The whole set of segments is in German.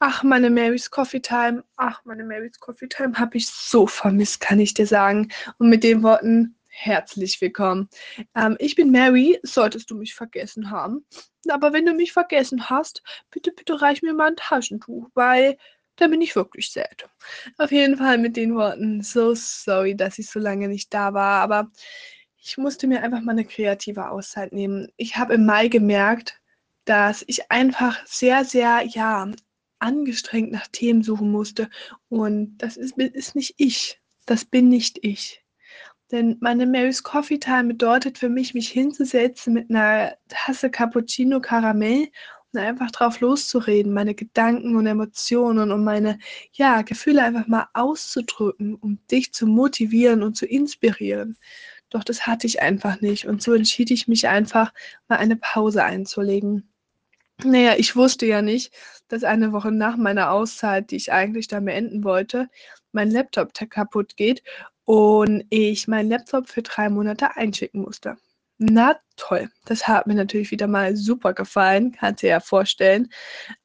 Ach, meine Mary's Coffee Time. Ach, meine Mary's Coffee Time habe ich so vermisst, kann ich dir sagen. Und mit den Worten herzlich willkommen. Ähm, ich bin Mary, solltest du mich vergessen haben. Aber wenn du mich vergessen hast, bitte, bitte reich mir mal ein Taschentuch, weil da bin ich wirklich sad. Auf jeden Fall mit den Worten, so sorry, dass ich so lange nicht da war, aber ich musste mir einfach mal eine kreative Auszeit nehmen. Ich habe im Mai gemerkt, dass ich einfach sehr, sehr, ja, angestrengt nach Themen suchen musste. Und das ist, ist nicht ich. Das bin nicht ich. Denn meine Mary's Coffee Time bedeutet für mich, mich hinzusetzen mit einer Tasse Cappuccino Karamell und einfach drauf loszureden, meine Gedanken und Emotionen und meine ja, Gefühle einfach mal auszudrücken, um dich zu motivieren und zu inspirieren. Doch das hatte ich einfach nicht und so entschied ich mich einfach, mal eine Pause einzulegen. Naja, ich wusste ja nicht, dass eine Woche nach meiner Auszeit, die ich eigentlich dann beenden wollte, mein Laptop kaputt geht und ich meinen Laptop für drei Monate einschicken musste. Na toll, das hat mir natürlich wieder mal super gefallen, kannst du dir ja vorstellen.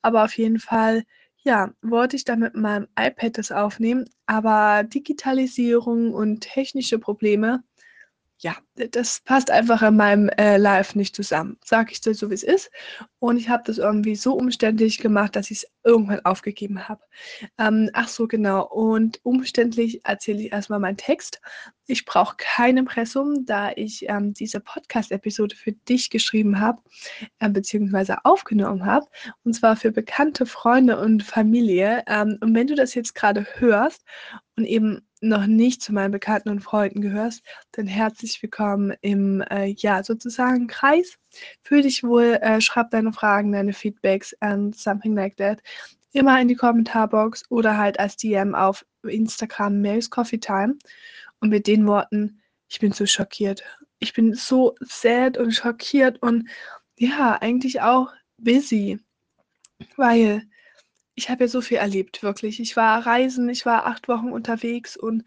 Aber auf jeden Fall, ja, wollte ich dann mit meinem iPad das aufnehmen, aber Digitalisierung und technische Probleme ja, das passt einfach in meinem äh, Live nicht zusammen. Sag ich dir so, wie es ist. Und ich habe das irgendwie so umständlich gemacht, dass ich es irgendwann aufgegeben habe. Ähm, ach so, genau. Und umständlich erzähle ich erstmal meinen Text. Ich brauche kein Impressum, da ich ähm, diese Podcast-Episode für dich geschrieben habe, äh, beziehungsweise aufgenommen habe. Und zwar für bekannte Freunde und Familie. Ähm, und wenn du das jetzt gerade hörst und eben noch nicht zu meinen Bekannten und Freunden gehörst, dann herzlich willkommen im, äh, ja, sozusagen Kreis. Fühl dich wohl, äh, schreib deine Fragen, deine Feedbacks and something like that immer in die Kommentarbox oder halt als DM auf Instagram Mary's Coffee Time. Und mit den Worten, ich bin so schockiert. Ich bin so sad und schockiert und ja, eigentlich auch busy, weil ich habe ja so viel erlebt, wirklich. Ich war reisen, ich war acht Wochen unterwegs und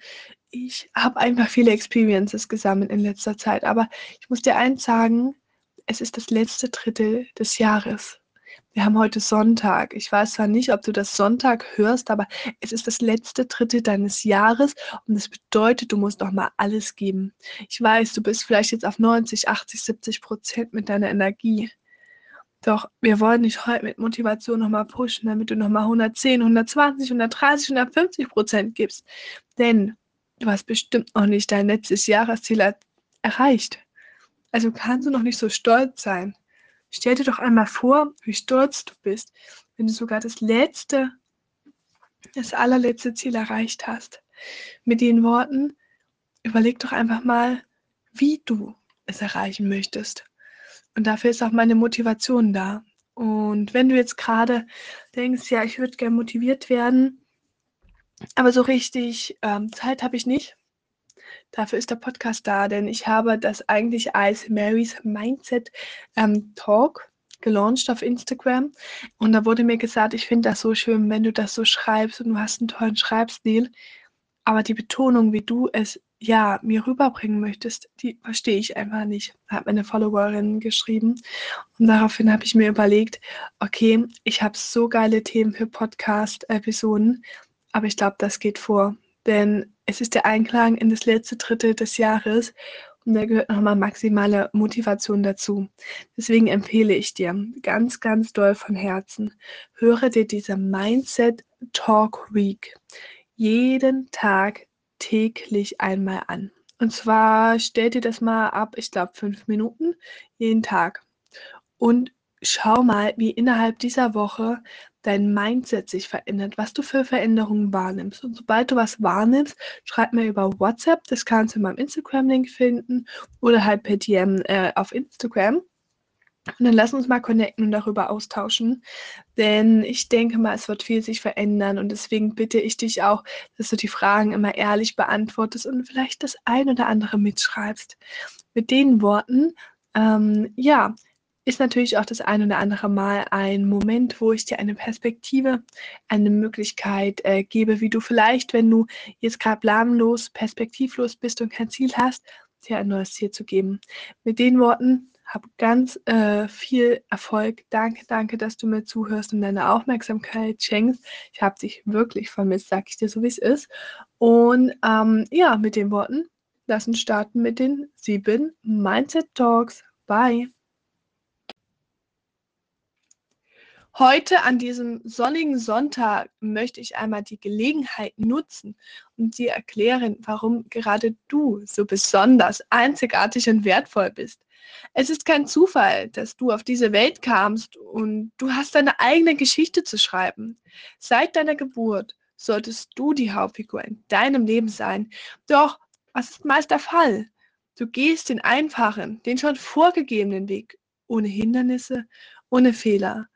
ich habe einfach viele Experiences gesammelt in letzter Zeit. Aber ich muss dir eins sagen, es ist das letzte Drittel des Jahres. Wir haben heute Sonntag. Ich weiß zwar nicht, ob du das Sonntag hörst, aber es ist das letzte Drittel deines Jahres und das bedeutet, du musst noch mal alles geben. Ich weiß, du bist vielleicht jetzt auf 90, 80, 70 Prozent mit deiner Energie. Doch wir wollen dich heute mit Motivation nochmal pushen, damit du nochmal 110, 120, 130, 150 Prozent gibst. Denn du hast bestimmt noch nicht dein letztes Jahresziel erreicht. Also kannst du noch nicht so stolz sein. Stell dir doch einmal vor, wie stolz du bist, wenn du sogar das letzte, das allerletzte Ziel erreicht hast. Mit den Worten, überleg doch einfach mal, wie du es erreichen möchtest. Und dafür ist auch meine Motivation da. Und wenn du jetzt gerade denkst, ja, ich würde gerne motiviert werden, aber so richtig ähm, Zeit habe ich nicht, dafür ist der Podcast da, denn ich habe das eigentlich als Marys Mindset ähm, Talk gelauncht auf Instagram. Und da wurde mir gesagt, ich finde das so schön, wenn du das so schreibst und du hast einen tollen Schreibstil, aber die Betonung, wie du es ja, mir rüberbringen möchtest, die verstehe ich einfach nicht, hat meine Followerin geschrieben. Und daraufhin habe ich mir überlegt, okay, ich habe so geile Themen für Podcast-Episoden, aber ich glaube, das geht vor. Denn es ist der Einklang in das letzte Drittel des Jahres und da gehört nochmal maximale Motivation dazu. Deswegen empfehle ich dir ganz, ganz doll von Herzen, höre dir diese Mindset Talk Week jeden Tag täglich einmal an. Und zwar stell dir das mal ab, ich glaube, fünf Minuten jeden Tag. Und schau mal, wie innerhalb dieser Woche dein Mindset sich verändert, was du für Veränderungen wahrnimmst. Und sobald du was wahrnimmst, schreib mir über WhatsApp, das kannst du in meinem Instagram-Link finden oder halt per DM äh, auf Instagram. Und dann lass uns mal connecten und darüber austauschen. Denn ich denke mal, es wird viel sich verändern. Und deswegen bitte ich dich auch, dass du die Fragen immer ehrlich beantwortest und vielleicht das ein oder andere mitschreibst. Mit den Worten, ähm, ja, ist natürlich auch das ein oder andere Mal ein Moment, wo ich dir eine Perspektive, eine Möglichkeit äh, gebe, wie du vielleicht, wenn du jetzt gerade planlos, perspektivlos bist und kein Ziel hast, dir ein neues Ziel zu geben. Mit den Worten hab ganz äh, viel Erfolg. Danke, danke, dass du mir zuhörst und deine Aufmerksamkeit schenkst. Ich habe dich wirklich vermisst, sag ich dir so, wie es ist. Und ähm, ja, mit den Worten, lass uns starten mit den sieben Mindset Talks. Bye. Heute an diesem sonnigen Sonntag möchte ich einmal die Gelegenheit nutzen und dir erklären, warum gerade du so besonders, einzigartig und wertvoll bist. Es ist kein Zufall, dass du auf diese Welt kamst und du hast deine eigene Geschichte zu schreiben. Seit deiner Geburt solltest du die Hauptfigur in deinem Leben sein. Doch was ist meist der Fall? Du gehst den einfachen, den schon vorgegebenen Weg, ohne Hindernisse, ohne Fehler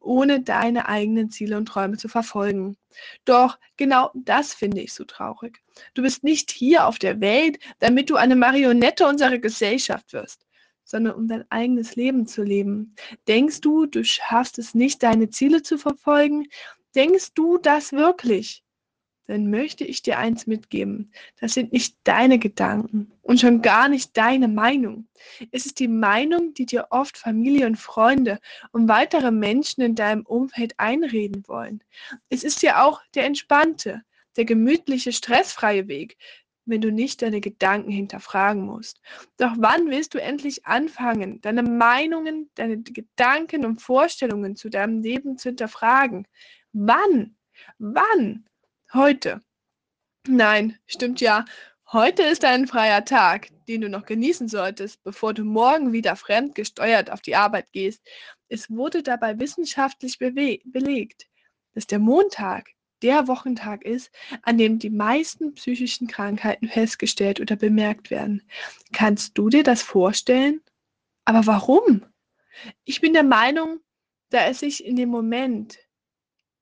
ohne deine eigenen Ziele und Träume zu verfolgen. Doch genau das finde ich so traurig. Du bist nicht hier auf der Welt, damit du eine Marionette unserer Gesellschaft wirst, sondern um dein eigenes Leben zu leben. Denkst du, du schaffst es nicht, deine Ziele zu verfolgen? Denkst du das wirklich? Dann möchte ich dir eins mitgeben. Das sind nicht deine Gedanken und schon gar nicht deine Meinung. Es ist die Meinung, die dir oft Familie und Freunde und weitere Menschen in deinem Umfeld einreden wollen. Es ist ja auch der entspannte, der gemütliche, stressfreie Weg, wenn du nicht deine Gedanken hinterfragen musst. Doch wann willst du endlich anfangen, deine Meinungen, deine Gedanken und Vorstellungen zu deinem Leben zu hinterfragen? Wann? Wann? Heute. Nein, stimmt ja. Heute ist ein freier Tag, den du noch genießen solltest, bevor du morgen wieder fremdgesteuert auf die Arbeit gehst. Es wurde dabei wissenschaftlich belegt, dass der Montag der Wochentag ist, an dem die meisten psychischen Krankheiten festgestellt oder bemerkt werden. Kannst du dir das vorstellen? Aber warum? Ich bin der Meinung, da es sich in dem Moment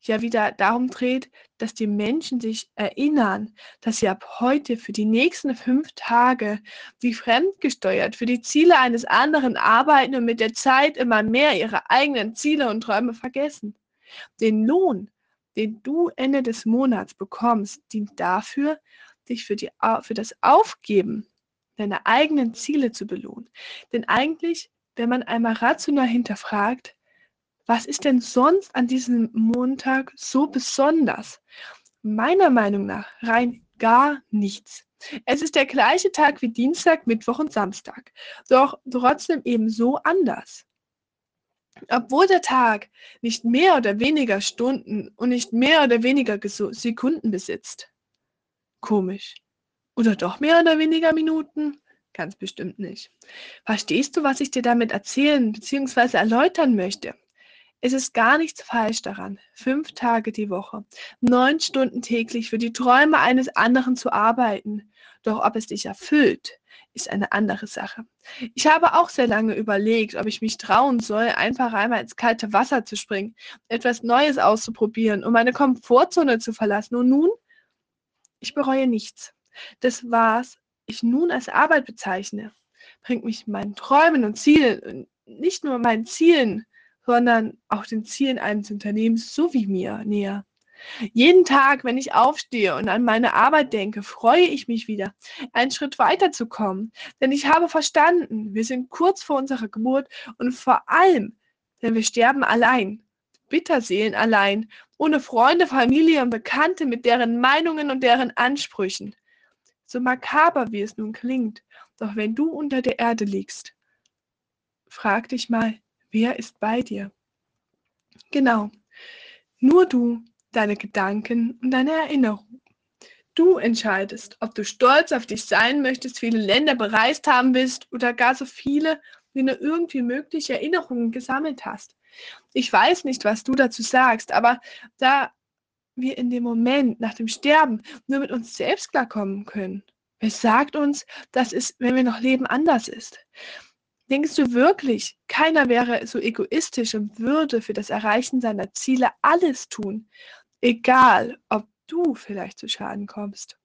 ja wieder darum dreht, dass die Menschen sich erinnern, dass sie ab heute für die nächsten fünf Tage wie fremdgesteuert für die Ziele eines anderen arbeiten und mit der Zeit immer mehr ihre eigenen Ziele und Träume vergessen. Den Lohn, den du Ende des Monats bekommst, dient dafür, dich für, die, für das Aufgeben deiner eigenen Ziele zu belohnen. Denn eigentlich, wenn man einmal rational hinterfragt, was ist denn sonst an diesem Montag so besonders? Meiner Meinung nach rein gar nichts. Es ist der gleiche Tag wie Dienstag, Mittwoch und Samstag, doch trotzdem ebenso anders. Obwohl der Tag nicht mehr oder weniger Stunden und nicht mehr oder weniger Sekunden besitzt. Komisch. Oder doch mehr oder weniger Minuten? Ganz bestimmt nicht. Verstehst du, was ich dir damit erzählen bzw. erläutern möchte? Es ist gar nichts falsch daran, fünf Tage die Woche, neun Stunden täglich für die Träume eines anderen zu arbeiten. Doch ob es dich erfüllt, ist eine andere Sache. Ich habe auch sehr lange überlegt, ob ich mich trauen soll, einfach einmal ins kalte Wasser zu springen, etwas Neues auszuprobieren, um meine Komfortzone zu verlassen. Und nun, ich bereue nichts. Das, was ich nun als Arbeit bezeichne, bringt mich meinen Träumen und Zielen, nicht nur meinen Zielen, sondern auch den Zielen eines Unternehmens so wie mir näher. Jeden Tag, wenn ich aufstehe und an meine Arbeit denke, freue ich mich wieder, einen Schritt weiter zu kommen. Denn ich habe verstanden, wir sind kurz vor unserer Geburt und vor allem, denn wir sterben allein, Bitterseelen allein, ohne Freunde, Familie und Bekannte mit deren Meinungen und deren Ansprüchen. So makaber wie es nun klingt, doch wenn du unter der Erde liegst, frag dich mal, Wer ist bei dir? Genau. Nur du, deine Gedanken und deine Erinnerungen. Du entscheidest, ob du stolz auf dich sein möchtest, viele Länder bereist haben willst oder gar so viele, wie nur irgendwie möglich Erinnerungen gesammelt hast. Ich weiß nicht, was du dazu sagst, aber da wir in dem Moment nach dem Sterben nur mit uns selbst klarkommen können, wer sagt uns, dass es, wenn wir noch leben, anders ist? Denkst du wirklich, keiner wäre so egoistisch und würde für das Erreichen seiner Ziele alles tun, egal ob du vielleicht zu Schaden kommst?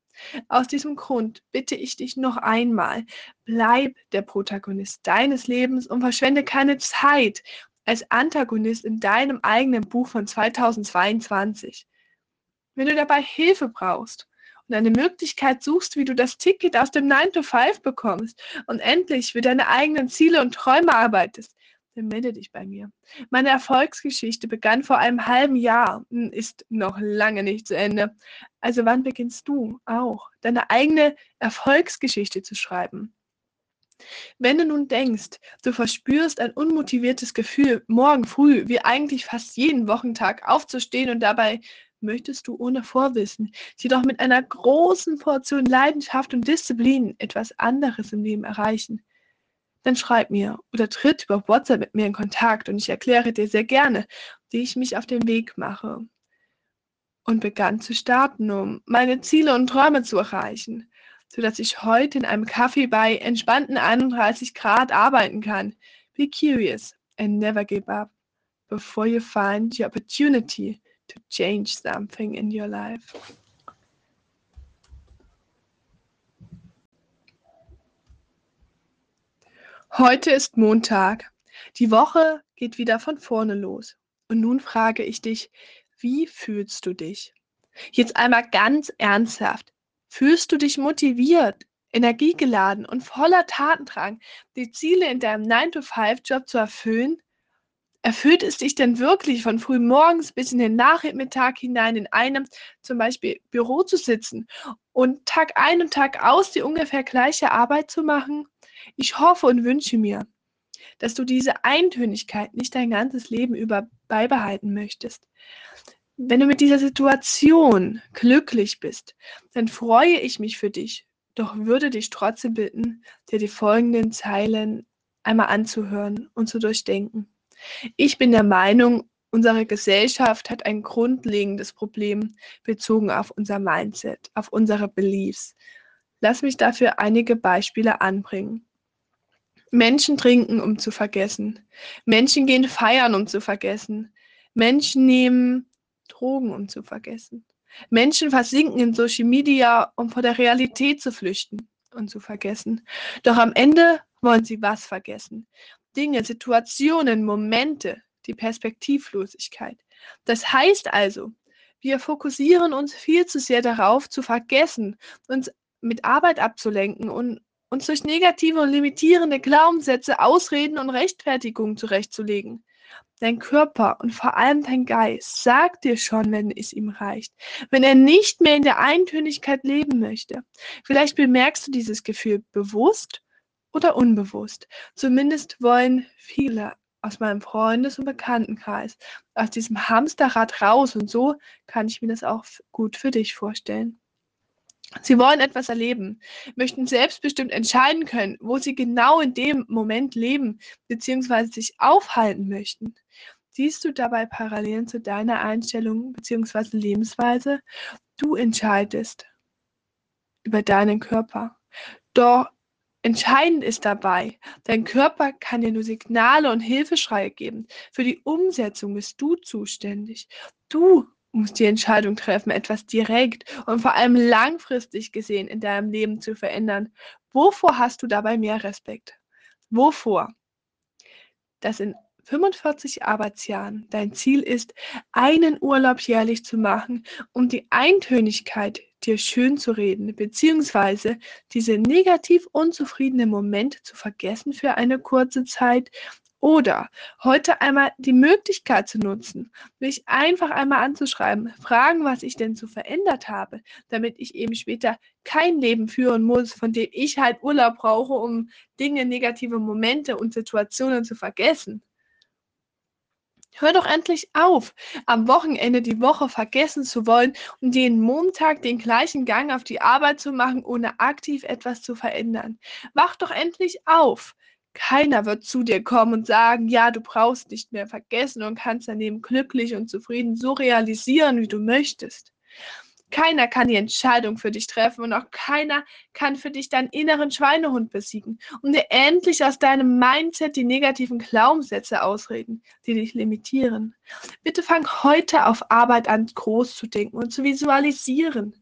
Aus diesem Grund bitte ich dich noch einmal, bleib der Protagonist deines Lebens und verschwende keine Zeit als Antagonist in deinem eigenen Buch von 2022. Wenn du dabei Hilfe brauchst und eine Möglichkeit suchst, wie du das Ticket aus dem 9 to 5 bekommst und endlich für deine eigenen Ziele und Träume arbeitest, dann melde dich bei mir. Meine Erfolgsgeschichte begann vor einem halben Jahr und ist noch lange nicht zu Ende. Also wann beginnst du auch, deine eigene Erfolgsgeschichte zu schreiben? Wenn du nun denkst, du verspürst ein unmotiviertes Gefühl, morgen früh, wie eigentlich fast jeden Wochentag, aufzustehen und dabei möchtest du ohne Vorwissen, jedoch mit einer großen Portion Leidenschaft und Disziplin etwas anderes im Leben erreichen, dann schreib mir oder tritt über WhatsApp mit mir in Kontakt und ich erkläre dir sehr gerne, wie ich mich auf den Weg mache. Und begann zu starten, um meine Ziele und Träume zu erreichen, sodass ich heute in einem Kaffee bei entspannten 31 Grad arbeiten kann. Be curious and never give up. Before you find your opportunity to change something in your life. Heute ist Montag. Die Woche geht wieder von vorne los. Und nun frage ich dich, wie fühlst du dich? Jetzt einmal ganz ernsthaft. Fühlst du dich motiviert, energiegeladen und voller Tatendrang, die Ziele in deinem 9-to-5-Job zu erfüllen? Erfüllt es dich denn wirklich, von früh morgens bis in den Nachmittag hinein in einem zum Beispiel Büro zu sitzen und Tag ein und Tag aus die ungefähr gleiche Arbeit zu machen? Ich hoffe und wünsche mir, dass du diese Eintönigkeit nicht dein ganzes Leben über beibehalten möchtest. Wenn du mit dieser Situation glücklich bist, dann freue ich mich für dich, doch würde dich trotzdem bitten, dir die folgenden Zeilen einmal anzuhören und zu durchdenken. Ich bin der Meinung, unsere Gesellschaft hat ein grundlegendes Problem bezogen auf unser Mindset, auf unsere Beliefs. Lass mich dafür einige Beispiele anbringen. Menschen trinken, um zu vergessen. Menschen gehen feiern, um zu vergessen. Menschen nehmen Drogen, um zu vergessen. Menschen versinken in Social Media, um vor der Realität zu flüchten und zu vergessen. Doch am Ende wollen sie was vergessen? Dinge, Situationen, Momente, die Perspektivlosigkeit. Das heißt also, wir fokussieren uns viel zu sehr darauf, zu vergessen, uns mit Arbeit abzulenken und uns durch negative und limitierende Glaubenssätze, Ausreden und Rechtfertigungen zurechtzulegen. Dein Körper und vor allem dein Geist sagt dir schon, wenn es ihm reicht, wenn er nicht mehr in der Eintönigkeit leben möchte. Vielleicht bemerkst du dieses Gefühl bewusst oder unbewusst. Zumindest wollen viele aus meinem Freundes- und Bekanntenkreis aus diesem Hamsterrad raus und so kann ich mir das auch gut für dich vorstellen. Sie wollen etwas erleben, möchten selbstbestimmt entscheiden können, wo sie genau in dem Moment leben bzw. sich aufhalten möchten. Siehst du dabei Parallelen zu deiner Einstellung bzw. Lebensweise? Du entscheidest über deinen Körper. Doch Entscheidend ist dabei, dein Körper kann dir nur Signale und Hilfeschreie geben. Für die Umsetzung bist du zuständig. Du musst die Entscheidung treffen, etwas direkt und vor allem langfristig gesehen in deinem Leben zu verändern. Wovor hast du dabei mehr Respekt? Wovor? Dass in 45 Arbeitsjahren dein Ziel ist, einen Urlaub jährlich zu machen, um die Eintönigkeit dir schön zu reden, beziehungsweise diese negativ unzufriedenen Momente zu vergessen für eine kurze Zeit oder heute einmal die Möglichkeit zu nutzen, mich einfach einmal anzuschreiben, fragen, was ich denn so verändert habe, damit ich eben später kein Leben führen muss, von dem ich halt Urlaub brauche, um Dinge, negative Momente und Situationen zu vergessen. Hör doch endlich auf, am Wochenende die Woche vergessen zu wollen und jeden Montag den gleichen Gang auf die Arbeit zu machen, ohne aktiv etwas zu verändern. Wach doch endlich auf. Keiner wird zu dir kommen und sagen, ja, du brauchst nicht mehr vergessen und kannst dein Leben glücklich und zufrieden so realisieren, wie du möchtest. Keiner kann die Entscheidung für dich treffen und auch keiner kann für dich deinen inneren Schweinehund besiegen, um dir endlich aus deinem Mindset die negativen Glaubenssätze ausreden, die dich limitieren. Bitte fang heute auf Arbeit an, groß zu denken und zu visualisieren.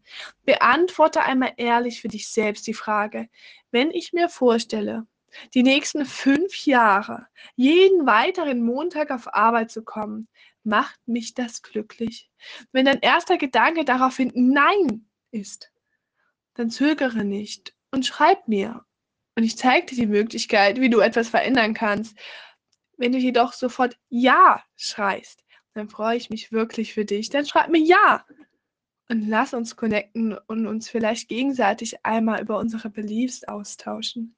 Beantworte einmal ehrlich für dich selbst die Frage, wenn ich mir vorstelle, die nächsten fünf Jahre jeden weiteren Montag auf Arbeit zu kommen, macht mich das glücklich? Wenn dein erster Gedanke daraufhin Nein ist, dann zögere nicht und schreib mir. Und ich zeige dir die Möglichkeit, wie du etwas verändern kannst. Wenn du jedoch sofort Ja schreist, dann freue ich mich wirklich für dich. Dann schreib mir Ja. Und lass uns connecten und uns vielleicht gegenseitig einmal über unsere Beliefs austauschen.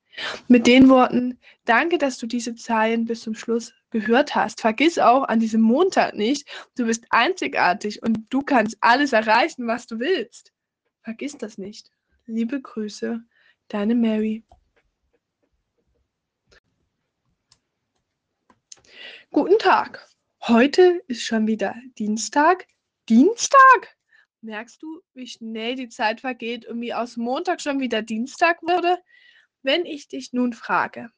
Mit den Worten, danke, dass du diese Zeilen bis zum Schluss gehört hast. Vergiss auch an diesem Montag nicht, du bist einzigartig und du kannst alles erreichen, was du willst. Vergiss das nicht. Liebe Grüße, deine Mary. Guten Tag. Heute ist schon wieder Dienstag. Dienstag? Merkst du, wie schnell die Zeit vergeht und wie aus Montag schon wieder Dienstag wurde? Wenn ich dich nun frage,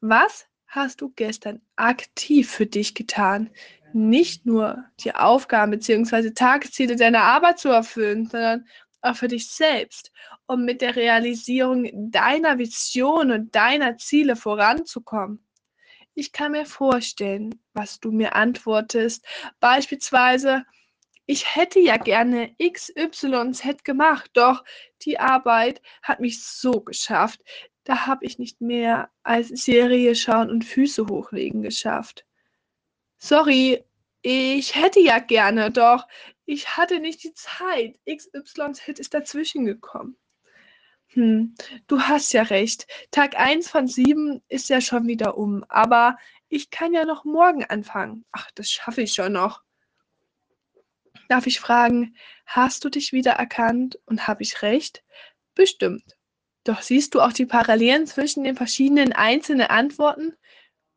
was hast du gestern aktiv für dich getan? Nicht nur die Aufgaben bzw. Tagesziele deiner Arbeit zu erfüllen, sondern auch für dich selbst, um mit der Realisierung deiner Vision und deiner Ziele voranzukommen. Ich kann mir vorstellen, was du mir antwortest. Beispielsweise, ich hätte ja gerne XYZ gemacht, doch die Arbeit hat mich so geschafft. Da habe ich nicht mehr als Serie schauen und Füße hochlegen geschafft. Sorry, ich hätte ja gerne, doch ich hatte nicht die Zeit. XYZ ist dazwischen gekommen. Hm, du hast ja recht. Tag 1 von 7 ist ja schon wieder um, aber ich kann ja noch morgen anfangen. Ach, das schaffe ich schon noch. Darf ich fragen, hast du dich wieder erkannt und habe ich recht? Bestimmt. Doch siehst du auch die Parallelen zwischen den verschiedenen einzelnen Antworten?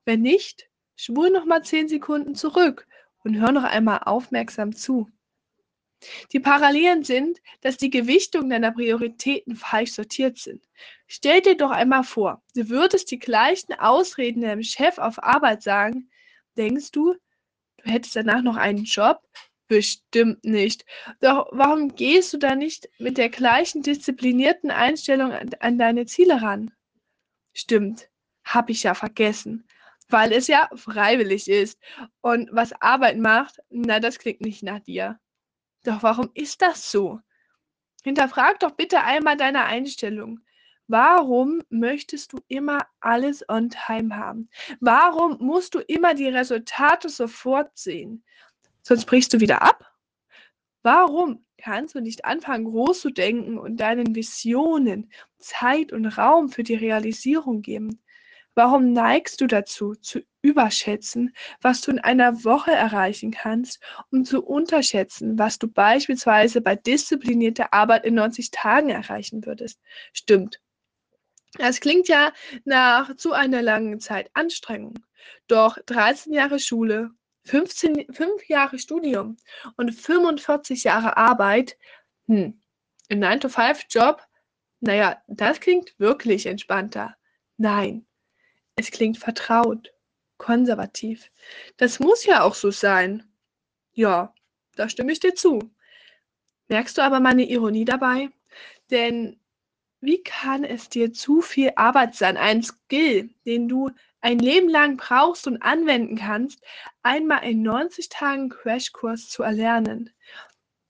Wenn nicht, schwur noch mal 10 Sekunden zurück und hör noch einmal aufmerksam zu. Die Parallelen sind, dass die Gewichtung deiner Prioritäten falsch sortiert sind. Stell dir doch einmal vor, du würdest die gleichen Ausreden deinem Chef auf Arbeit sagen. Denkst du, du hättest danach noch einen Job? Bestimmt nicht. Doch warum gehst du da nicht mit der gleichen disziplinierten Einstellung an, an deine Ziele ran? Stimmt, hab ich ja vergessen. Weil es ja freiwillig ist. Und was Arbeit macht, na, das klingt nicht nach dir. Doch warum ist das so? Hinterfrag doch bitte einmal deine Einstellung. Warum möchtest du immer alles on time haben? Warum musst du immer die Resultate sofort sehen? Sonst brichst du wieder ab? Warum kannst du nicht anfangen, groß zu denken und deinen Visionen Zeit und Raum für die Realisierung geben? Warum neigst du dazu, zu überschätzen, was du in einer Woche erreichen kannst, um zu unterschätzen, was du beispielsweise bei disziplinierter Arbeit in 90 Tagen erreichen würdest? Stimmt. Das klingt ja nach zu einer langen Zeit Anstrengung. Doch 13 Jahre Schule, 15, 5 Jahre Studium und 45 Jahre Arbeit, hm, ein 9-to-5-Job, naja, das klingt wirklich entspannter. Nein, es klingt vertraut, konservativ. Das muss ja auch so sein. Ja, da stimme ich dir zu. Merkst du aber meine Ironie dabei? Denn wie kann es dir zu viel Arbeit sein, ein Skill, den du ein Leben lang brauchst und anwenden kannst, einmal in 90 Tagen Crashkurs zu erlernen?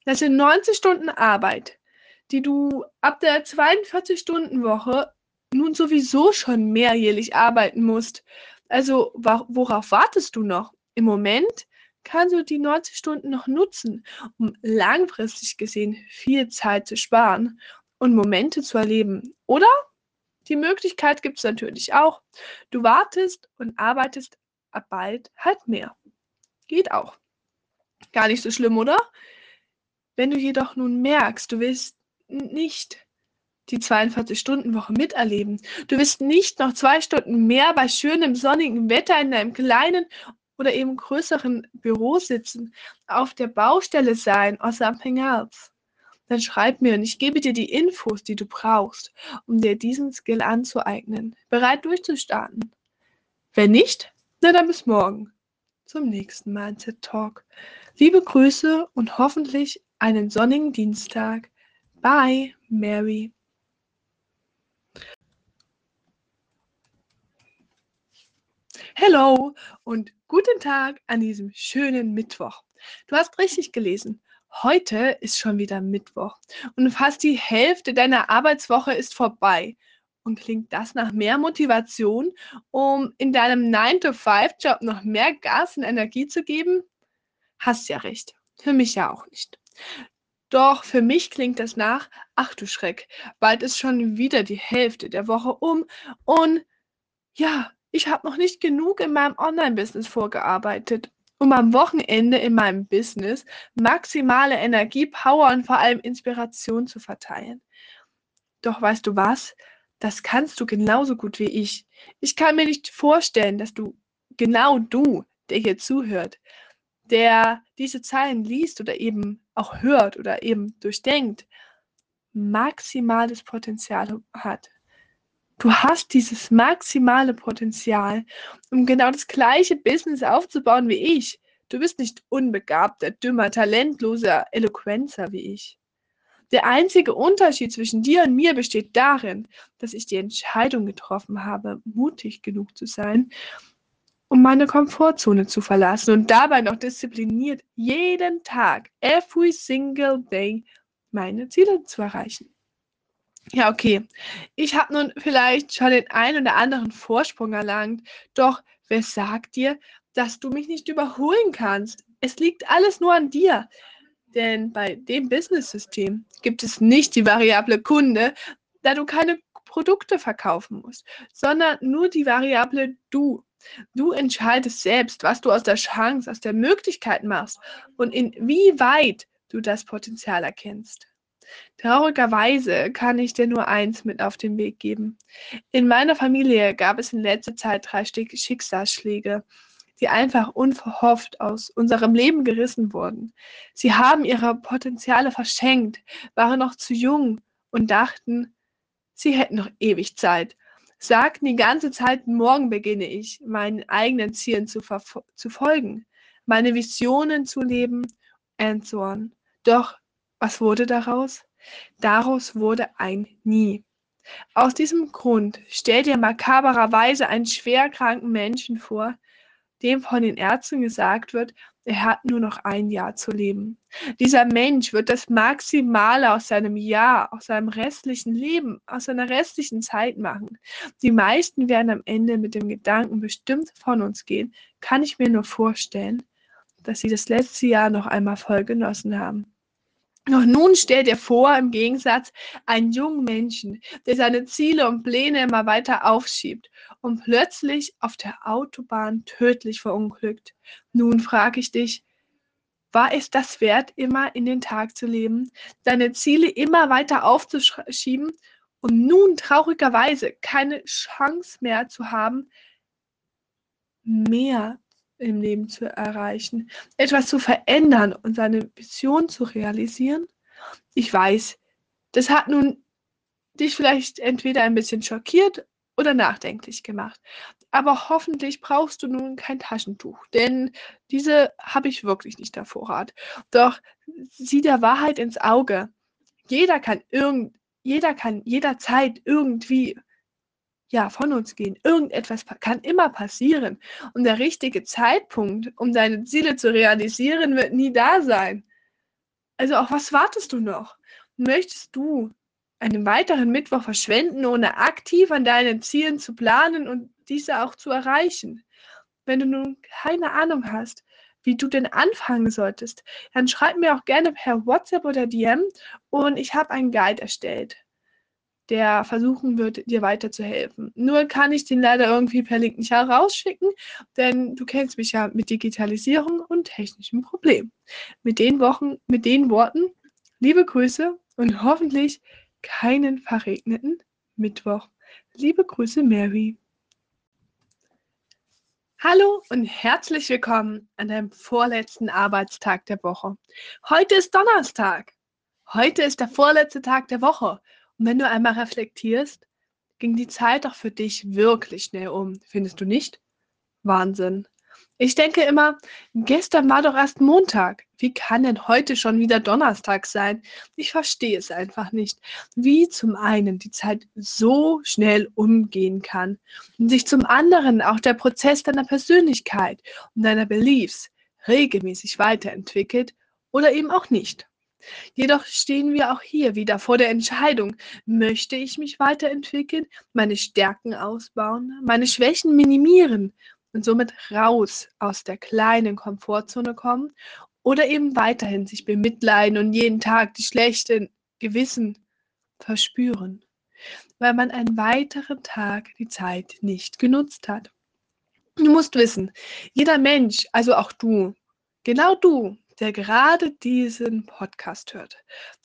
Das sind 90 Stunden Arbeit, die du ab der 42-Stunden-Woche nun sowieso schon mehrjährig arbeiten musst. Also worauf wartest du noch? Im Moment kannst du die 90 Stunden noch nutzen, um langfristig gesehen viel Zeit zu sparen und Momente zu erleben. Oder? Die Möglichkeit gibt es natürlich auch. Du wartest und arbeitest ab bald halt mehr. Geht auch. Gar nicht so schlimm, oder? Wenn du jedoch nun merkst, du willst nicht die 42-Stunden-Woche miterleben. Du wirst nicht noch zwei Stunden mehr bei schönem sonnigen Wetter in deinem kleinen oder eben größeren Büro sitzen, auf der Baustelle sein or something else. Dann schreib mir und ich gebe dir die Infos, die du brauchst, um dir diesen Skill anzueignen, bereit durchzustarten. Wenn nicht, na dann bis morgen zum nächsten Mindset Talk. Liebe Grüße und hoffentlich einen sonnigen Dienstag. Bye, Mary. Hello und guten Tag an diesem schönen Mittwoch. Du hast richtig gelesen. Heute ist schon wieder Mittwoch und fast die Hälfte deiner Arbeitswoche ist vorbei. Und klingt das nach mehr Motivation, um in deinem 9-to-5-Job noch mehr Gas und Energie zu geben? Hast ja recht. Für mich ja auch nicht. Doch für mich klingt das nach, ach du Schreck, bald ist schon wieder die Hälfte der Woche um und ja, ich habe noch nicht genug in meinem Online-Business vorgearbeitet, um am Wochenende in meinem Business maximale Energie, Power und vor allem Inspiration zu verteilen. Doch weißt du was? Das kannst du genauso gut wie ich. Ich kann mir nicht vorstellen, dass du, genau du, der hier zuhört, der diese Zeilen liest oder eben auch hört oder eben durchdenkt, maximales Potenzial hat. Du hast dieses maximale Potenzial, um genau das gleiche Business aufzubauen wie ich. Du bist nicht unbegabter, dümmer, talentloser Eloquenzer wie ich. Der einzige Unterschied zwischen dir und mir besteht darin, dass ich die Entscheidung getroffen habe, mutig genug zu sein, um meine Komfortzone zu verlassen und dabei noch diszipliniert jeden Tag, every single day, meine Ziele zu erreichen. Ja, okay. Ich habe nun vielleicht schon den einen oder anderen Vorsprung erlangt, doch wer sagt dir, dass du mich nicht überholen kannst? Es liegt alles nur an dir. Denn bei dem Business-System gibt es nicht die Variable Kunde, da du keine Produkte verkaufen musst, sondern nur die Variable du. Du entscheidest selbst, was du aus der Chance, aus der Möglichkeit machst und inwieweit du das Potenzial erkennst. Traurigerweise kann ich dir nur eins mit auf den Weg geben. In meiner Familie gab es in letzter Zeit drei Schicksalsschläge, die einfach unverhofft aus unserem Leben gerissen wurden. Sie haben ihre Potenziale verschenkt, waren noch zu jung und dachten, sie hätten noch ewig Zeit. Sagten die ganze Zeit, morgen beginne ich, meinen eigenen Zielen zu, zu folgen, meine Visionen zu leben and so on. Doch was wurde daraus? Daraus wurde ein Nie. Aus diesem Grund stell dir makabererweise einen schwerkranken Menschen vor, dem von den Ärzten gesagt wird, er hat nur noch ein Jahr zu leben. Dieser Mensch wird das Maximale aus seinem Jahr, aus seinem restlichen Leben, aus seiner restlichen Zeit machen. Die meisten werden am Ende mit dem Gedanken bestimmt von uns gehen, kann ich mir nur vorstellen, dass sie das letzte Jahr noch einmal voll genossen haben. Doch nun stell dir vor, im Gegensatz, einen jungen Menschen, der seine Ziele und Pläne immer weiter aufschiebt und plötzlich auf der Autobahn tödlich verunglückt. Nun frage ich dich, war es das wert, immer in den Tag zu leben, deine Ziele immer weiter aufzuschieben und nun traurigerweise keine Chance mehr zu haben, mehr im Leben zu erreichen, etwas zu verändern und seine Vision zu realisieren? Ich weiß, das hat nun dich vielleicht entweder ein bisschen schockiert oder nachdenklich gemacht. Aber hoffentlich brauchst du nun kein Taschentuch, denn diese habe ich wirklich nicht auf Vorrat. Doch sieh der Wahrheit ins Auge. Jeder kann irgend, jeder kann jederzeit irgendwie ja, von uns gehen. Irgendetwas kann immer passieren. Und der richtige Zeitpunkt, um deine Ziele zu realisieren, wird nie da sein. Also auf was wartest du noch? Möchtest du einen weiteren Mittwoch verschwenden, ohne aktiv an deinen Zielen zu planen und diese auch zu erreichen? Wenn du nun keine Ahnung hast, wie du denn anfangen solltest, dann schreib mir auch gerne per WhatsApp oder DM und ich habe einen Guide erstellt der versuchen wird, dir weiterzuhelfen. Nur kann ich den leider irgendwie per Link nicht herausschicken, denn du kennst mich ja mit Digitalisierung und technischen Problemen. Mit den Wochen, mit den Worten, liebe Grüße und hoffentlich keinen verregneten Mittwoch. Liebe Grüße, Mary. Hallo und herzlich willkommen an deinem vorletzten Arbeitstag der Woche. Heute ist Donnerstag. Heute ist der vorletzte Tag der Woche und wenn du einmal reflektierst, ging die Zeit doch für dich wirklich schnell um, findest du nicht? Wahnsinn. Ich denke immer, gestern war doch erst Montag. Wie kann denn heute schon wieder Donnerstag sein? Ich verstehe es einfach nicht, wie zum einen die Zeit so schnell umgehen kann und sich zum anderen auch der Prozess deiner Persönlichkeit und deiner Beliefs regelmäßig weiterentwickelt oder eben auch nicht. Jedoch stehen wir auch hier wieder vor der Entscheidung, möchte ich mich weiterentwickeln, meine Stärken ausbauen, meine Schwächen minimieren und somit raus aus der kleinen Komfortzone kommen oder eben weiterhin sich bemitleiden und jeden Tag die schlechten Gewissen verspüren, weil man einen weiteren Tag die Zeit nicht genutzt hat. Du musst wissen, jeder Mensch, also auch du, genau du, der gerade diesen Podcast hört,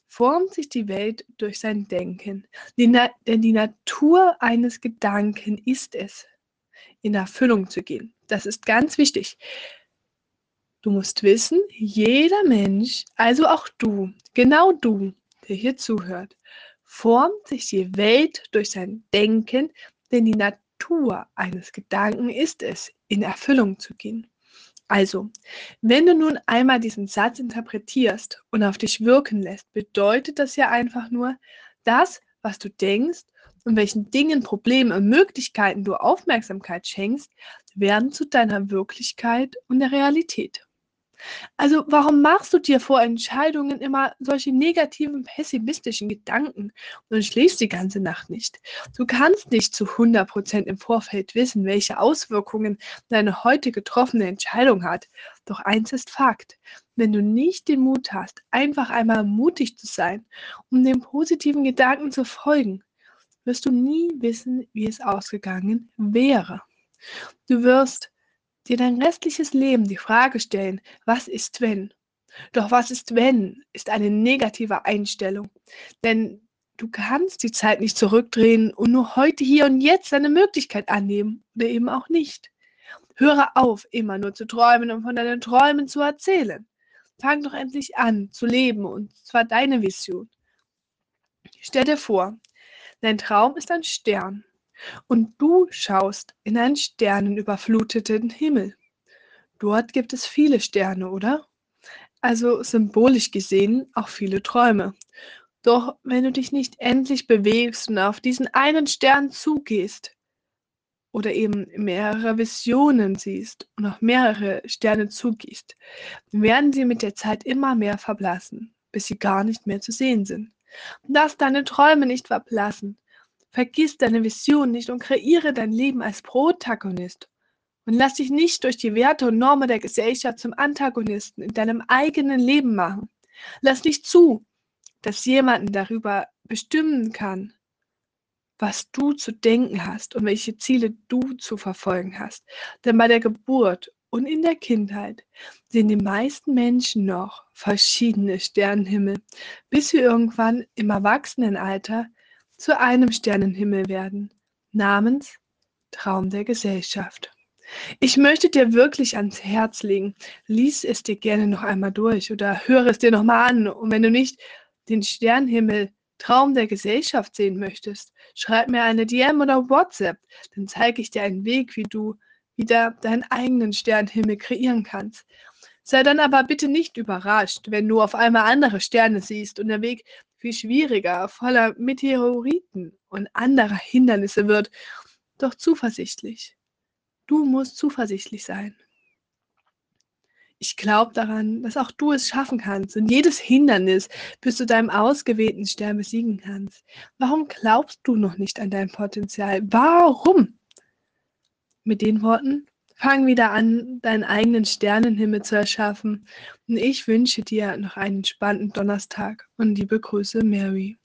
formt sich die Welt durch sein Denken. Die denn die Natur eines Gedanken ist es, in Erfüllung zu gehen. Das ist ganz wichtig. Du musst wissen, jeder Mensch, also auch du, genau du, der hier zuhört, formt sich die Welt durch sein Denken, denn die Natur eines Gedanken ist es, in Erfüllung zu gehen. Also, wenn du nun einmal diesen Satz interpretierst und auf dich wirken lässt, bedeutet das ja einfach nur, das, was du denkst und welchen Dingen, Problemen und Möglichkeiten du Aufmerksamkeit schenkst, werden zu deiner Wirklichkeit und der Realität. Also warum machst du dir vor Entscheidungen immer solche negativen, pessimistischen Gedanken und schläfst die ganze Nacht nicht? Du kannst nicht zu 100% im Vorfeld wissen, welche Auswirkungen deine heute getroffene Entscheidung hat. Doch eins ist Fakt. Wenn du nicht den Mut hast, einfach einmal mutig zu sein, um den positiven Gedanken zu folgen, wirst du nie wissen, wie es ausgegangen wäre. Du wirst dir dein restliches Leben die Frage stellen, was ist wenn? Doch was ist wenn, ist eine negative Einstellung. Denn du kannst die Zeit nicht zurückdrehen und nur heute, hier und jetzt eine Möglichkeit annehmen oder eben auch nicht. Höre auf, immer nur zu träumen und von deinen Träumen zu erzählen. Fang doch endlich an zu leben und zwar deine Vision. Stell dir vor, dein Traum ist ein Stern und du schaust in einen sternenüberfluteten Himmel. Dort gibt es viele Sterne, oder? Also symbolisch gesehen auch viele Träume. Doch wenn du dich nicht endlich bewegst und auf diesen einen Stern zugehst oder eben mehrere Visionen siehst und auf mehrere Sterne zugehst, werden sie mit der Zeit immer mehr verblassen, bis sie gar nicht mehr zu sehen sind. Lass deine Träume nicht verblassen. Vergiss deine Vision nicht und kreiere dein Leben als Protagonist. Und lass dich nicht durch die Werte und Normen der Gesellschaft zum Antagonisten in deinem eigenen Leben machen. Lass nicht zu, dass jemanden darüber bestimmen kann, was du zu denken hast und welche Ziele du zu verfolgen hast. Denn bei der Geburt und in der Kindheit sehen die meisten Menschen noch verschiedene Sternenhimmel, bis wir irgendwann im Erwachsenenalter zu einem Sternenhimmel werden, namens Traum der Gesellschaft. Ich möchte dir wirklich ans Herz legen, lies es dir gerne noch einmal durch oder höre es dir nochmal an. Und wenn du nicht den Sternenhimmel Traum der Gesellschaft sehen möchtest, schreib mir eine DM oder WhatsApp, dann zeige ich dir einen Weg, wie du wieder deinen eigenen Sternenhimmel kreieren kannst. Sei dann aber bitte nicht überrascht, wenn du auf einmal andere Sterne siehst und der Weg viel schwieriger, voller Meteoriten und anderer Hindernisse wird. Doch zuversichtlich. Du musst zuversichtlich sein. Ich glaube daran, dass auch du es schaffen kannst und jedes Hindernis bis zu deinem ausgewählten Stern besiegen kannst. Warum glaubst du noch nicht an dein Potenzial? Warum? Mit den Worten Fang wieder an, deinen eigenen Sternenhimmel zu erschaffen. Und ich wünsche dir noch einen entspannten Donnerstag und liebe Grüße, Mary.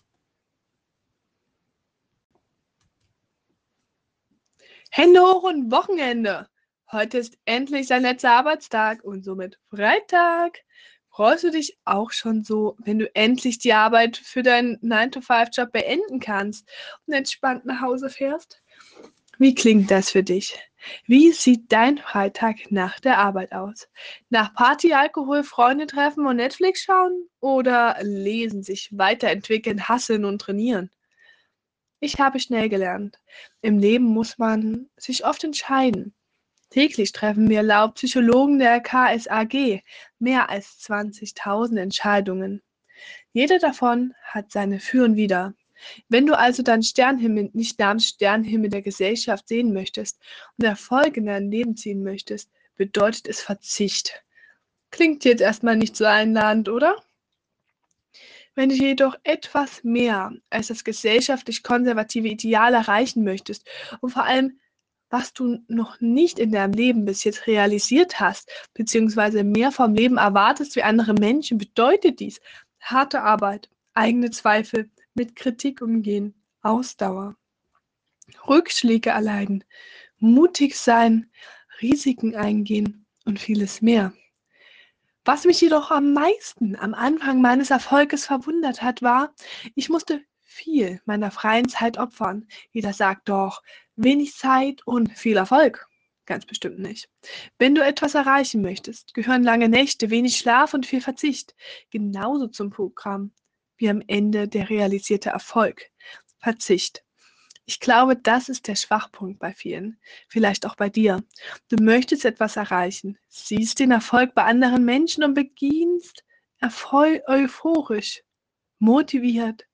Hände hoch und Wochenende. Heute ist endlich dein letzter Arbeitstag und somit Freitag. Freust du dich auch schon so, wenn du endlich die Arbeit für deinen 9-to-5-Job beenden kannst und entspannt nach Hause fährst? Wie klingt das für dich? Wie sieht dein Freitag nach der Arbeit aus? Nach Party, Alkohol, Freunde treffen und Netflix schauen? Oder lesen, sich weiterentwickeln, hasseln und trainieren? Ich habe schnell gelernt. Im Leben muss man sich oft entscheiden. Täglich treffen wir laut Psychologen der KSAG mehr als 20.000 Entscheidungen. Jede davon hat seine Für und Wider. Wenn du also deinen Sternhimmel nicht namens Sternhimmel der Gesellschaft sehen möchtest und Erfolg in dein Leben ziehen möchtest, bedeutet es Verzicht. Klingt jetzt erstmal nicht so einladend, oder? Wenn du jedoch etwas mehr als das gesellschaftlich konservative Ideal erreichen möchtest und vor allem, was du noch nicht in deinem Leben bis jetzt realisiert hast, beziehungsweise mehr vom Leben erwartest wie andere Menschen, bedeutet dies harte Arbeit, eigene Zweifel, mit Kritik umgehen, Ausdauer, Rückschläge erleiden, mutig sein, Risiken eingehen und vieles mehr. Was mich jedoch am meisten am Anfang meines Erfolges verwundert hat, war, ich musste viel meiner freien Zeit opfern. Jeder sagt doch, wenig Zeit und viel Erfolg. Ganz bestimmt nicht. Wenn du etwas erreichen möchtest, gehören lange Nächte, wenig Schlaf und viel Verzicht genauso zum Programm wie am Ende der realisierte Erfolg. Verzicht. Ich glaube, das ist der Schwachpunkt bei vielen, vielleicht auch bei dir. Du möchtest etwas erreichen, siehst den Erfolg bei anderen Menschen und beginnst euphorisch, motiviert.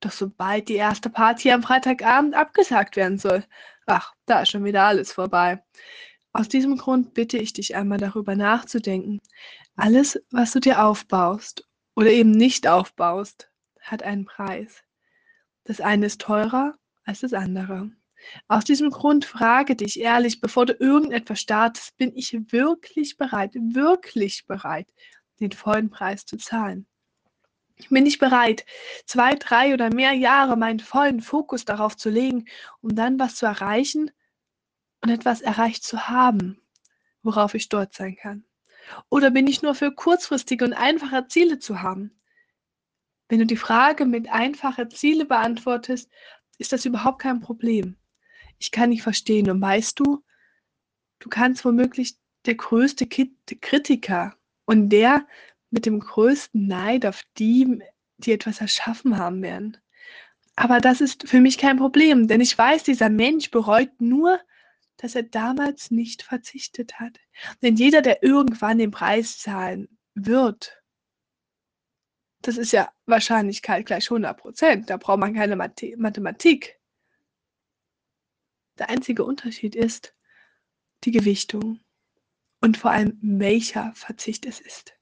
Doch sobald die erste Party am Freitagabend abgesagt werden soll, ach, da ist schon wieder alles vorbei. Aus diesem Grund bitte ich dich einmal darüber nachzudenken. Alles, was du dir aufbaust oder eben nicht aufbaust, hat einen Preis. Das eine ist teurer als das andere. Aus diesem Grund frage dich ehrlich, bevor du irgendetwas startest, bin ich wirklich bereit, wirklich bereit, den vollen Preis zu zahlen? Bin ich bereit, zwei, drei oder mehr Jahre meinen vollen Fokus darauf zu legen, um dann was zu erreichen und etwas erreicht zu haben, worauf ich stolz sein kann? Oder bin ich nur für kurzfristige und einfache Ziele zu haben? Wenn du die Frage mit einfache Ziele beantwortest, ist das überhaupt kein Problem. Ich kann dich verstehen. Und weißt du, du kannst womöglich der größte Kritiker und der mit dem größten Neid auf die, die etwas erschaffen haben werden. Aber das ist für mich kein Problem, denn ich weiß, dieser Mensch bereut nur, dass er damals nicht verzichtet hat. Denn jeder, der irgendwann den Preis zahlen wird, das ist ja Wahrscheinlichkeit gleich 100 Prozent. Da braucht man keine Mathematik. Der einzige Unterschied ist die Gewichtung und vor allem welcher Verzicht es ist.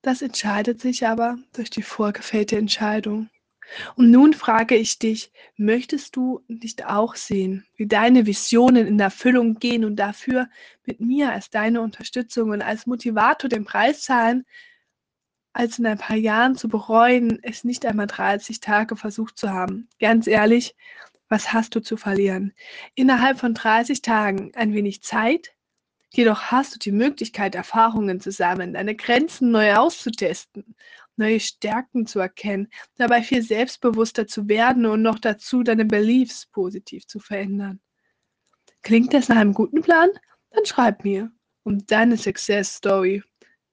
Das entscheidet sich aber durch die vorgefällte Entscheidung. Und nun frage ich dich, möchtest du nicht auch sehen, wie deine Visionen in Erfüllung gehen und dafür mit mir als deine Unterstützung und als Motivator den Preis zahlen, als in ein paar Jahren zu bereuen, es nicht einmal 30 Tage versucht zu haben. Ganz ehrlich, was hast du zu verlieren? Innerhalb von 30 Tagen ein wenig Zeit, jedoch hast du die Möglichkeit, Erfahrungen zu sammeln, deine Grenzen neu auszutesten, neue Stärken zu erkennen, dabei viel selbstbewusster zu werden und noch dazu deine Beliefs positiv zu verändern. Klingt das nach einem guten Plan? Dann schreib mir, um deine Success Story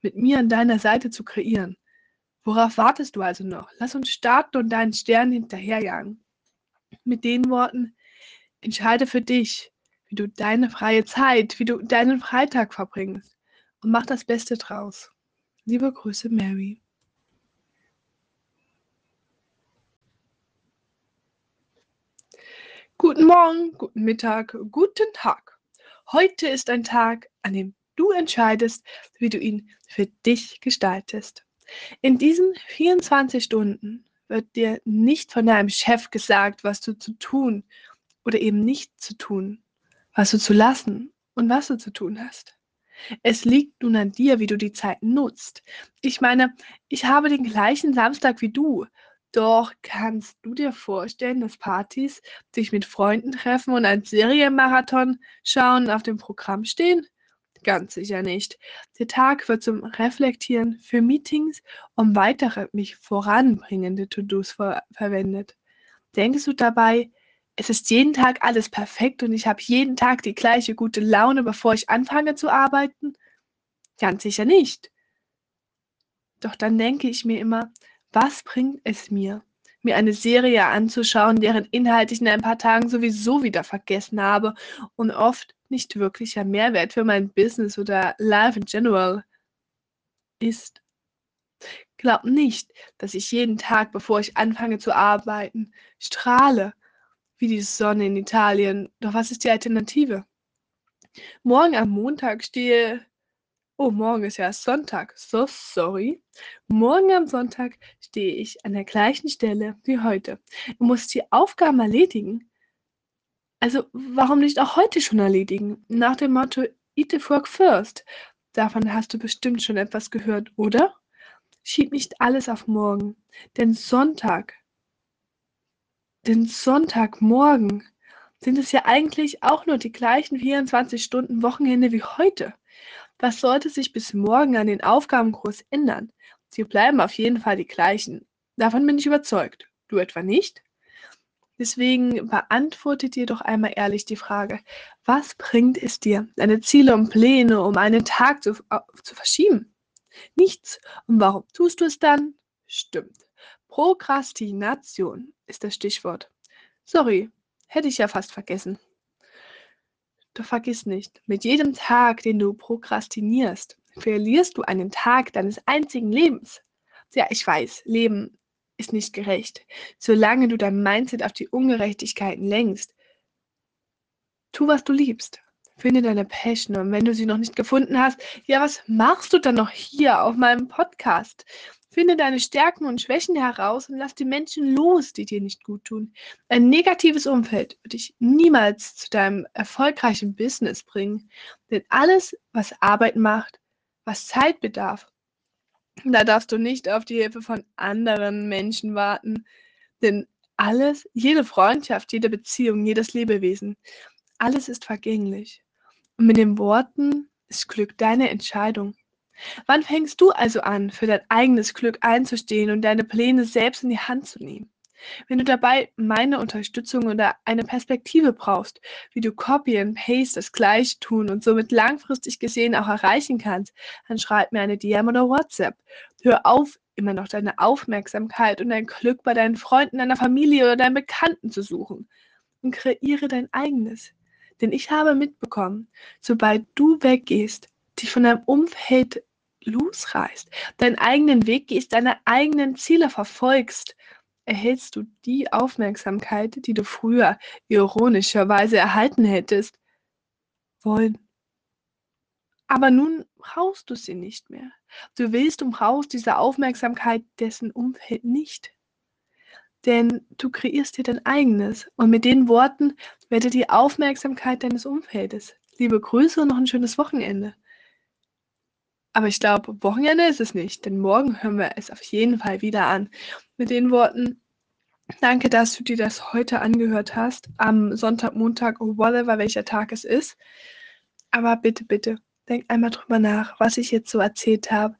mit mir an deiner Seite zu kreieren. Worauf wartest du also noch? Lass uns starten und deinen Stern hinterherjagen. Mit den Worten, entscheide für dich, wie du deine freie Zeit, wie du deinen Freitag verbringst und mach das Beste draus. Liebe Grüße, Mary. Guten Morgen, guten Mittag, guten Tag. Heute ist ein Tag, an dem Du entscheidest, wie du ihn für dich gestaltest. In diesen 24 Stunden wird dir nicht von deinem Chef gesagt, was du zu tun oder eben nicht zu tun, was du zu lassen und was du zu tun hast. Es liegt nun an dir, wie du die Zeit nutzt. Ich meine, ich habe den gleichen Samstag wie du. Doch kannst du dir vorstellen, dass Partys, sich mit Freunden treffen und ein Serienmarathon schauen auf dem Programm stehen? Ganz sicher nicht. Der Tag wird zum Reflektieren für Meetings und weitere mich voranbringende To-Dos ver verwendet. Denkst du dabei, es ist jeden Tag alles perfekt und ich habe jeden Tag die gleiche gute Laune, bevor ich anfange zu arbeiten? Ganz sicher nicht. Doch dann denke ich mir immer, was bringt es mir, mir eine Serie anzuschauen, deren Inhalt ich in ein paar Tagen sowieso wieder vergessen habe und oft nicht wirklicher Mehrwert für mein Business oder Life in general ist. Glaub nicht, dass ich jeden Tag, bevor ich anfange zu arbeiten, strahle wie die Sonne in Italien. Doch was ist die Alternative? Morgen am Montag stehe Oh, morgen ist ja Sonntag. So sorry. Morgen am Sonntag stehe ich an der gleichen Stelle wie heute und muss die Aufgaben erledigen. Also, warum nicht auch heute schon erledigen? Nach dem Motto Eat the Frog first. Davon hast du bestimmt schon etwas gehört, oder? Schieb nicht alles auf morgen, denn Sonntag, denn Sonntagmorgen sind es ja eigentlich auch nur die gleichen 24 Stunden Wochenende wie heute. Was sollte sich bis morgen an den Aufgaben groß ändern? Sie bleiben auf jeden Fall die gleichen. Davon bin ich überzeugt. Du etwa nicht? Deswegen beantworte dir doch einmal ehrlich die Frage, was bringt es dir, deine Ziele und Pläne um einen Tag zu, zu verschieben? Nichts. Und warum tust du es dann? Stimmt. Prokrastination ist das Stichwort. Sorry, hätte ich ja fast vergessen. Doch vergiss nicht, mit jedem Tag, den du prokrastinierst, verlierst du einen Tag deines einzigen Lebens. Ja, ich weiß, Leben ist nicht gerecht. Solange du dein Mindset auf die Ungerechtigkeiten lenkst, tu, was du liebst. Finde deine Passion. Und wenn du sie noch nicht gefunden hast, ja, was machst du dann noch hier auf meinem Podcast? Finde deine Stärken und Schwächen heraus und lass die Menschen los, die dir nicht gut tun. Ein negatives Umfeld wird dich niemals zu deinem erfolgreichen Business bringen. Denn alles, was Arbeit macht, was Zeit bedarf, da darfst du nicht auf die Hilfe von anderen Menschen warten. Denn alles, jede Freundschaft, jede Beziehung, jedes Lebewesen, alles ist vergänglich. Und mit den Worten ist Glück deine Entscheidung. Wann fängst du also an, für dein eigenes Glück einzustehen und deine Pläne selbst in die Hand zu nehmen? Wenn du dabei meine Unterstützung oder eine Perspektive brauchst, wie du Copy and Paste das gleiche tun und somit langfristig gesehen auch erreichen kannst, dann schreib mir eine DM oder WhatsApp. Hör auf, immer noch deine Aufmerksamkeit und dein Glück bei deinen Freunden, deiner Familie oder deinen Bekannten zu suchen und kreiere dein eigenes. Denn ich habe mitbekommen, sobald du weggehst, dich von deinem Umfeld losreißt, deinen eigenen Weg gehst, deine eigenen Ziele verfolgst, erhältst du die Aufmerksamkeit, die du früher ironischerweise erhalten hättest wollen. Aber nun brauchst du sie nicht mehr. Du willst und brauchst diese Aufmerksamkeit dessen Umfeld nicht. Denn du kreierst dir dein eigenes. Und mit den Worten werde die Aufmerksamkeit deines Umfeldes. Liebe Grüße und noch ein schönes Wochenende. Aber ich glaube, Wochenende ist es nicht, denn morgen hören wir es auf jeden Fall wieder an. Mit den Worten, danke, dass du dir das heute angehört hast, am Sonntag, Montag, whatever, welcher Tag es ist. Aber bitte, bitte, denk einmal drüber nach, was ich jetzt so erzählt habe.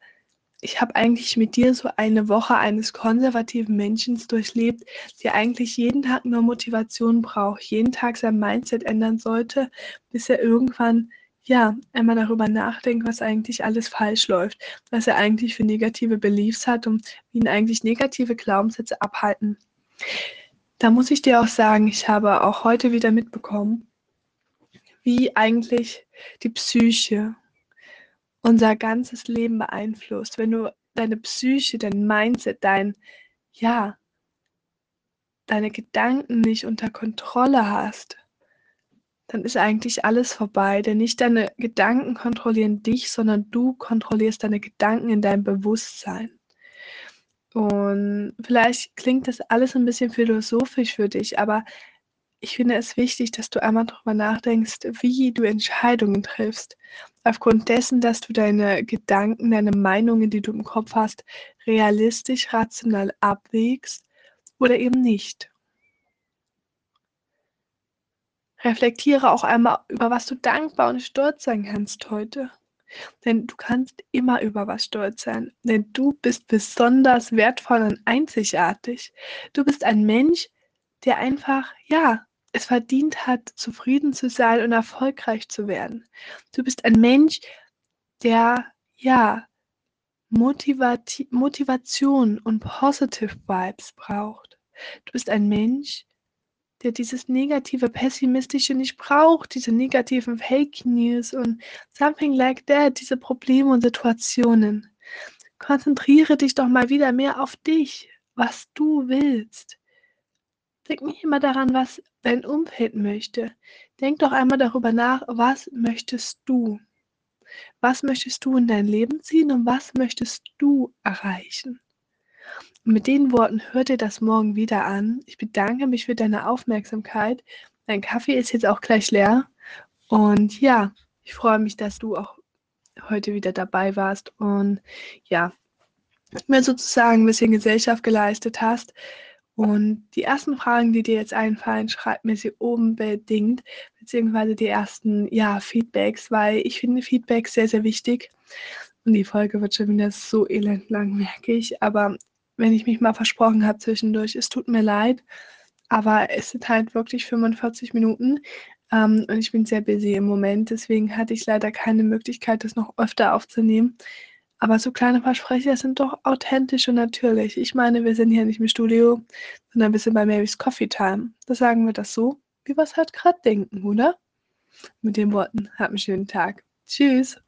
Ich habe eigentlich mit dir so eine Woche eines konservativen Menschen durchlebt, der eigentlich jeden Tag nur Motivation braucht, jeden Tag sein Mindset ändern sollte, bis er irgendwann ja, einmal darüber nachdenken, was eigentlich alles falsch läuft, was er eigentlich für negative Beliefs hat und wie ihn eigentlich negative Glaubenssätze abhalten. Da muss ich dir auch sagen, ich habe auch heute wieder mitbekommen, wie eigentlich die Psyche unser ganzes Leben beeinflusst. Wenn du deine Psyche, dein Mindset, dein, ja, deine Gedanken nicht unter Kontrolle hast, dann ist eigentlich alles vorbei. Denn nicht deine Gedanken kontrollieren dich, sondern du kontrollierst deine Gedanken in deinem Bewusstsein. Und vielleicht klingt das alles ein bisschen philosophisch für dich, aber ich finde es wichtig, dass du einmal darüber nachdenkst, wie du Entscheidungen triffst. Aufgrund dessen, dass du deine Gedanken, deine Meinungen, die du im Kopf hast, realistisch, rational abwägst oder eben nicht. Reflektiere auch einmal, über was du dankbar und stolz sein kannst heute. Denn du kannst immer über was stolz sein. Denn du bist besonders wertvoll und einzigartig. Du bist ein Mensch, der einfach, ja, es verdient hat, zufrieden zu sein und erfolgreich zu werden. Du bist ein Mensch, der, ja, Motivati Motivation und Positive Vibes braucht. Du bist ein Mensch, der dieses negative, pessimistische nicht braucht, diese negativen Fake News und something like that, diese Probleme und Situationen. Konzentriere dich doch mal wieder mehr auf dich, was du willst. Denk nicht immer daran, was dein Umfeld möchte. Denk doch einmal darüber nach, was möchtest du? Was möchtest du in dein Leben ziehen und was möchtest du erreichen? Und mit den Worten hört dir das morgen wieder an. Ich bedanke mich für deine Aufmerksamkeit. Dein Kaffee ist jetzt auch gleich leer. Und ja, ich freue mich, dass du auch heute wieder dabei warst und ja, mir sozusagen ein bisschen Gesellschaft geleistet hast. Und die ersten Fragen, die dir jetzt einfallen, schreib mir sie unbedingt, beziehungsweise die ersten ja, Feedbacks, weil ich finde Feedbacks sehr, sehr wichtig. Und die Folge wird schon wieder so elendlang, merke ich. Aber wenn ich mich mal versprochen habe zwischendurch, es tut mir leid. Aber es sind halt wirklich 45 Minuten. Ähm, und ich bin sehr busy im Moment. Deswegen hatte ich leider keine Möglichkeit, das noch öfter aufzunehmen. Aber so kleine Versprecher sind doch authentisch und natürlich. Ich meine, wir sind hier nicht im Studio, sondern wir sind bei Mary's Coffee Time. Da sagen wir das so, wie wir es halt gerade denken, oder? Mit den Worten, habt einen schönen Tag. Tschüss.